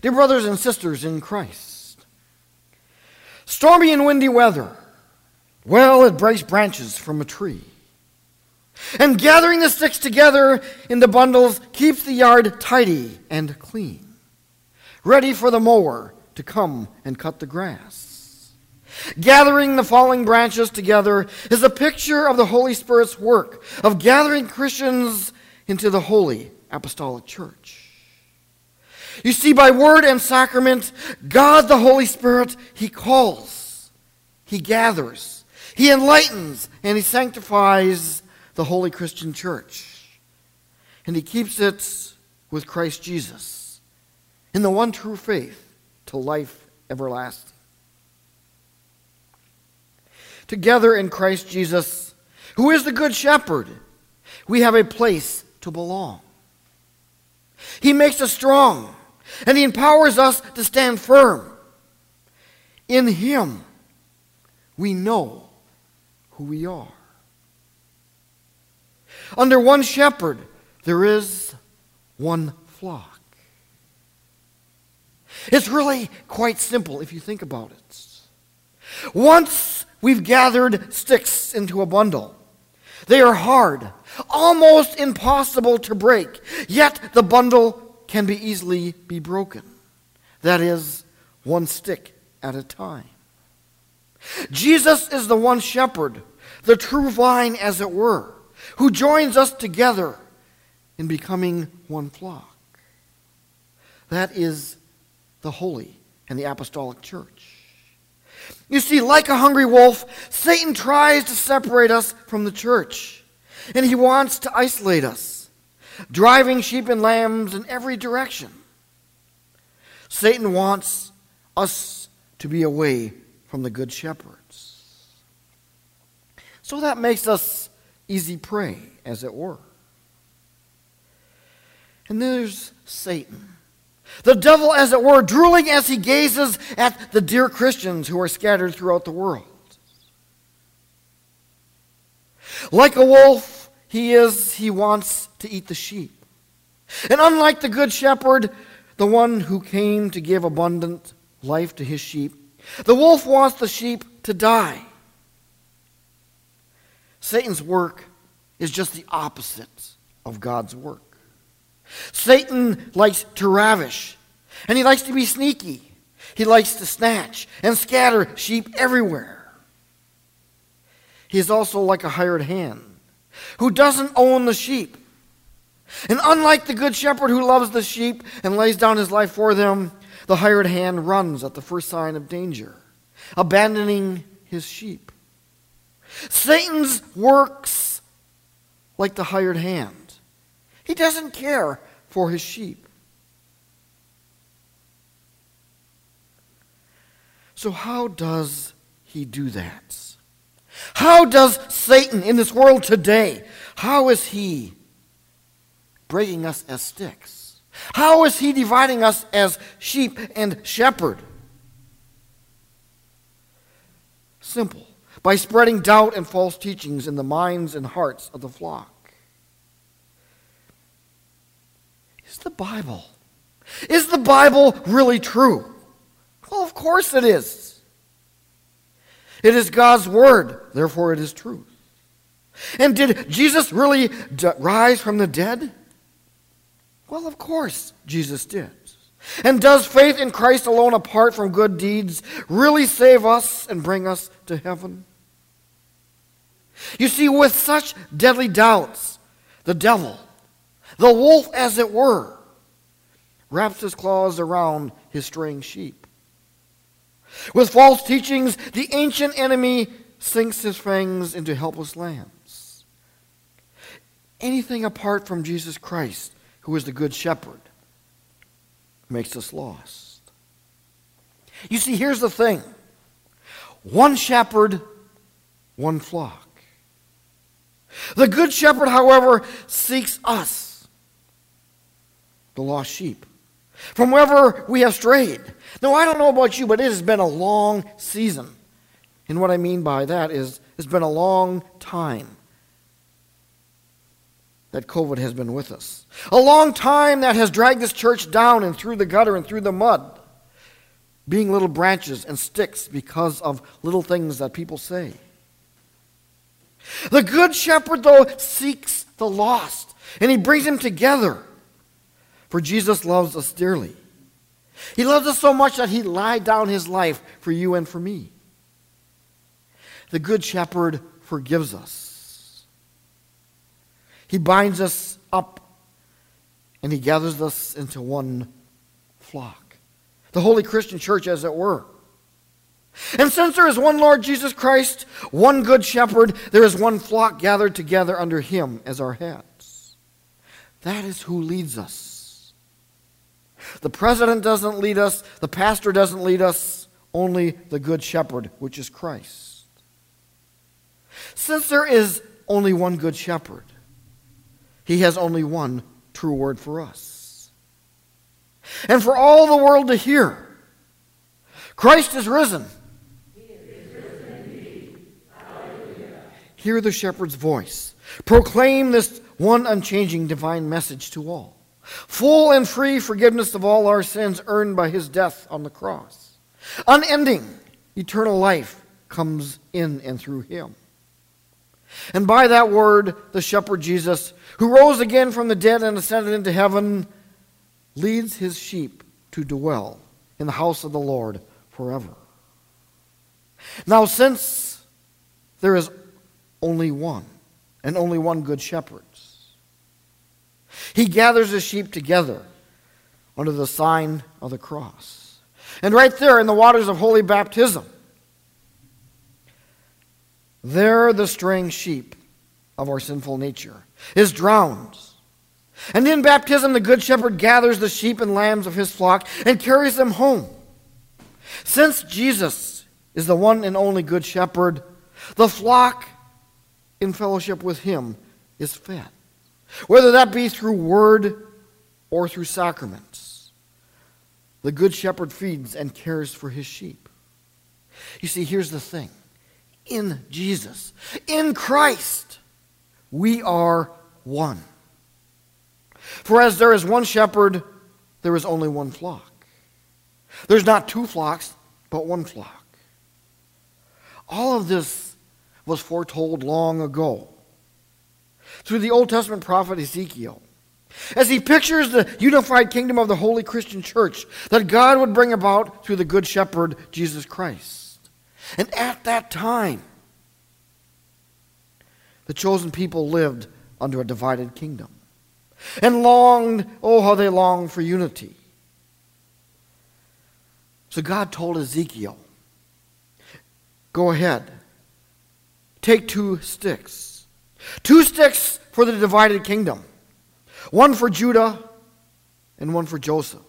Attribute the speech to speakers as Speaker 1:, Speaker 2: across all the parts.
Speaker 1: Dear brothers and sisters in Christ, stormy and windy weather, well, it breaks branches from a tree. And gathering the sticks together in the bundles keeps the yard tidy and clean, ready for the mower to come and cut the grass. Gathering the falling branches together is a picture of the Holy Spirit's work of gathering Christians into the holy apostolic church. You see, by word and sacrament, God the Holy Spirit, He calls, He gathers, He enlightens, and He sanctifies the holy Christian church. And He keeps it with Christ Jesus in the one true faith to life everlasting. Together in Christ Jesus, who is the Good Shepherd, we have a place to belong. He makes us strong, and He empowers us to stand firm. In Him, we know who we are. Under one shepherd, there is one flock. It's really quite simple if you think about it. Once we've gathered sticks into a bundle, they are hard, almost impossible to break, yet the bundle can be easily be broken. That is, one stick at a time. Jesus is the one shepherd, the true vine, as it were, who joins us together in becoming one flock. That is the holy and the apostolic church. You see, like a hungry wolf, Satan tries to separate us from the church, and he wants to isolate us, driving sheep and lambs in every direction. Satan wants us to be away from the good shepherds. So that makes us easy prey, as it were. And there's Satan. The devil, as it were, drooling as he gazes at the dear Christians who are scattered throughout the world. Like a wolf, he is, he wants to eat the sheep. And unlike the good shepherd, the one who came to give abundant life to his sheep, the wolf wants the sheep to die. Satan's work is just the opposite of God's work. Satan likes to ravish, and he likes to be sneaky. He likes to snatch and scatter sheep everywhere. He is also like a hired hand who doesn't own the sheep. And unlike the good shepherd who loves the sheep and lays down his life for them, the hired hand runs at the first sign of danger, abandoning his sheep. Satan's works like the hired hand. He doesn't care for his sheep. So, how does he do that? How does Satan in this world today, how is he breaking us as sticks? How is he dividing us as sheep and shepherd? Simple. By spreading doubt and false teachings in the minds and hearts of the flock. Is the Bible? Is the Bible really true? Well, of course it is. It is God's Word, therefore it is truth. And did Jesus really d- rise from the dead? Well, of course Jesus did. And does faith in Christ alone, apart from good deeds, really save us and bring us to heaven? You see, with such deadly doubts, the devil the wolf, as it were, wraps his claws around his straying sheep. With false teachings, the ancient enemy sinks his fangs into helpless lambs. Anything apart from Jesus Christ, who is the good shepherd, makes us lost. You see, here's the thing one shepherd, one flock. The good shepherd, however, seeks us the lost sheep. From wherever we have strayed. Now, I don't know about you, but it has been a long season. And what I mean by that is it's been a long time that COVID has been with us. A long time that has dragged this church down and through the gutter and through the mud, being little branches and sticks because of little things that people say. The Good Shepherd, though, seeks the lost, and he brings them together. For Jesus loves us dearly. He loves us so much that he laid down his life for you and for me. The Good Shepherd forgives us. He binds us up and he gathers us into one flock. The Holy Christian Church, as it were. And since there is one Lord Jesus Christ, one good shepherd, there is one flock gathered together under him as our heads. That is who leads us. The president doesn't lead us, the pastor doesn't lead us, only the good shepherd, which is Christ. Since there is only one good shepherd, he has only one true word for us. And for all the world to hear Christ is risen. Hear the shepherd's voice. Proclaim this one unchanging divine message to all. Full and free forgiveness of all our sins earned by his death on the cross. Unending eternal life comes in and through him. And by that word, the shepherd Jesus, who rose again from the dead and ascended into heaven, leads his sheep to dwell in the house of the Lord forever. Now, since there is only one, and only one good shepherd. He gathers his sheep together under the sign of the cross. And right there in the waters of holy baptism, there the straying sheep of our sinful nature is drowned. And in baptism, the Good Shepherd gathers the sheep and lambs of his flock and carries them home. Since Jesus is the one and only Good Shepherd, the flock in fellowship with Him is fed. Whether that be through word or through sacraments, the Good Shepherd feeds and cares for his sheep. You see, here's the thing in Jesus, in Christ, we are one. For as there is one shepherd, there is only one flock. There's not two flocks, but one flock. All of this was foretold long ago through the Old Testament prophet Ezekiel. As he pictures the unified kingdom of the Holy Christian Church that God would bring about through the Good Shepherd, Jesus Christ. And at that time, the chosen people lived under a divided kingdom and longed, oh, how they longed for unity. So God told Ezekiel, Go ahead, take two sticks. Two sticks for the divided kingdom one for Judah and one for Joseph.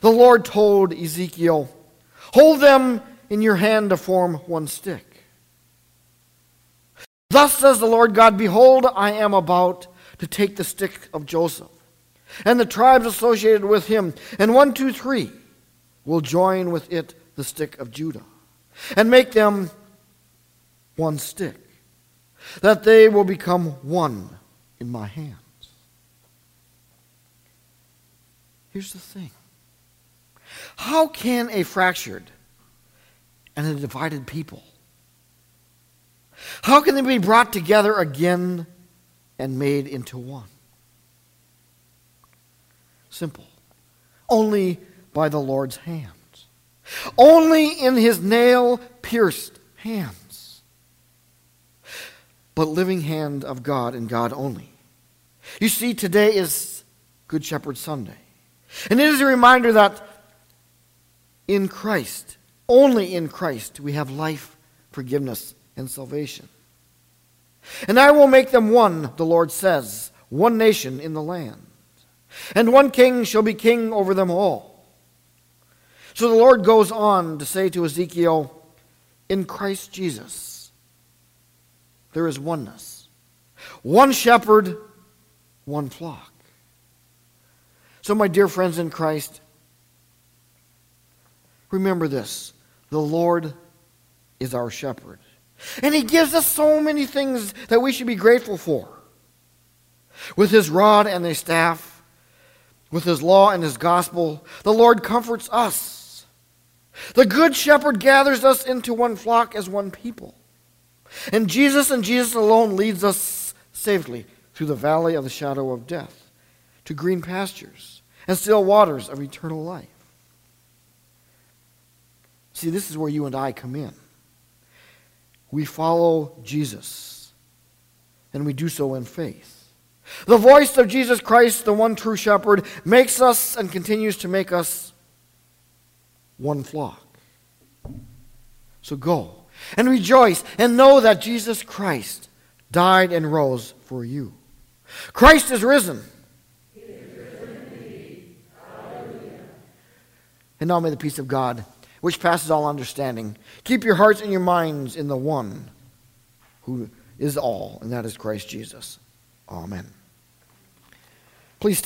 Speaker 1: The Lord told Ezekiel, Hold them in your hand to form one stick. Thus says the Lord God Behold, I am about to take the stick of Joseph and the tribes associated with him, and one, two, three will join with it the stick of Judah, and make them one stick, that they will become one in my hands. Here's the thing how can a fractured and a divided people, how can they be brought together again and made into one? Simple. Only by the Lord's hands. Only in his nail pierced hands but living hand of God and God only. You see, today is Good Shepherd Sunday. And it is a reminder that in Christ, only in Christ, we have life, forgiveness, and salvation. And I will make them one, the Lord says, one nation in the land. And one king shall be king over them all. So the Lord goes on to say to Ezekiel, In Christ Jesus, there is oneness. One shepherd, one flock. So, my dear friends in Christ, remember this the Lord is our shepherd. And He gives us so many things that we should be grateful for. With his rod and his staff, with his law and his gospel, the Lord comforts us. The good shepherd gathers us into one flock as one people. And Jesus and Jesus alone leads us safely through the valley of the shadow of death to green pastures and still waters of eternal life. See, this is where you and I come in. We follow Jesus, and we do so in faith. The voice of Jesus Christ, the one true shepherd, makes us and continues to make us one flock. So go and rejoice and know that Jesus Christ died and rose for you. Christ is risen. and now may the peace of God, which passes all understanding, keep your hearts and your minds in the one who is all, and that is Christ Jesus. Amen. Please